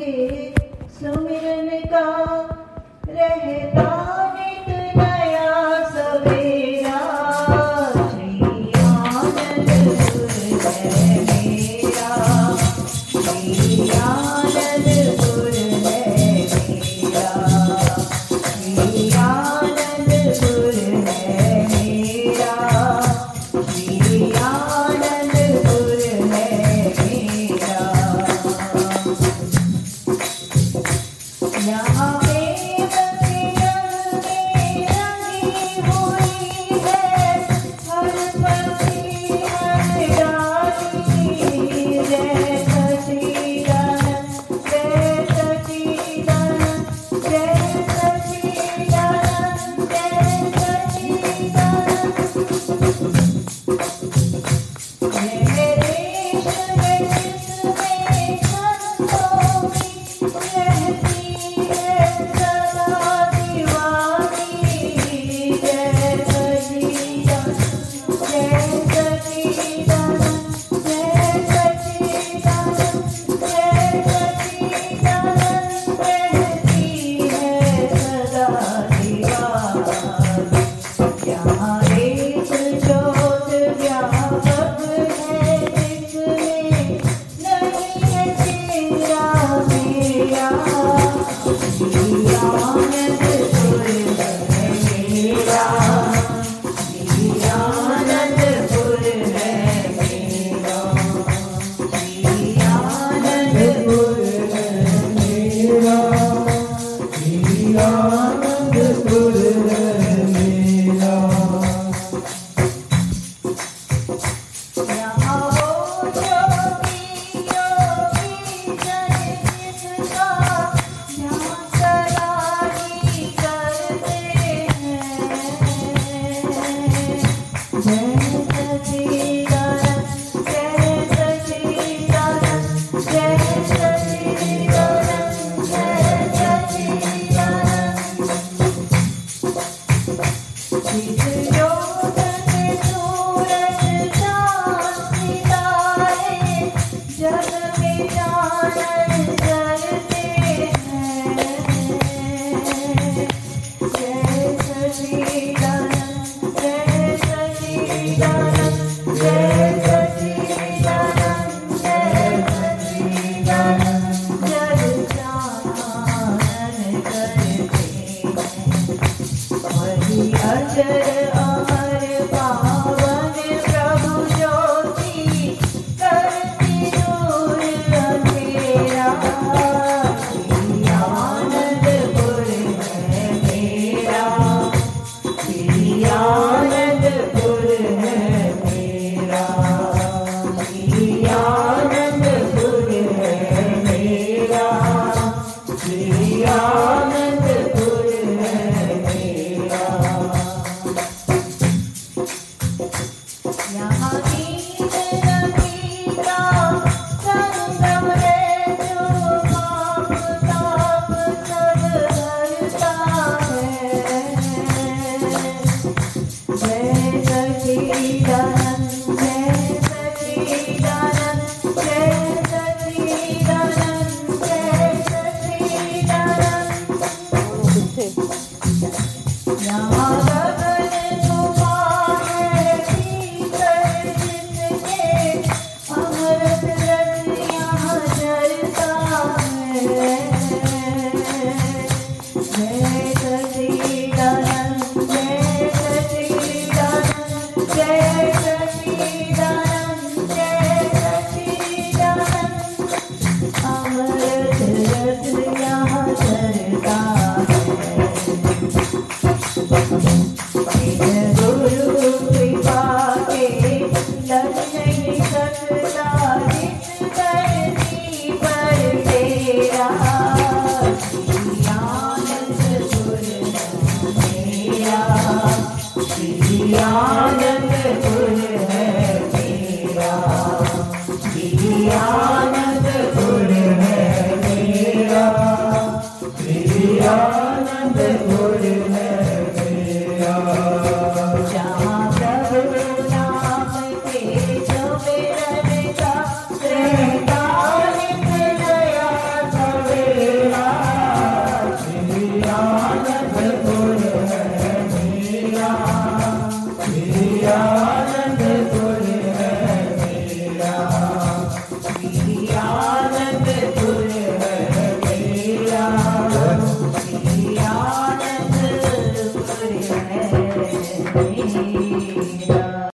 के सुमिरन का रहता Señor. Well,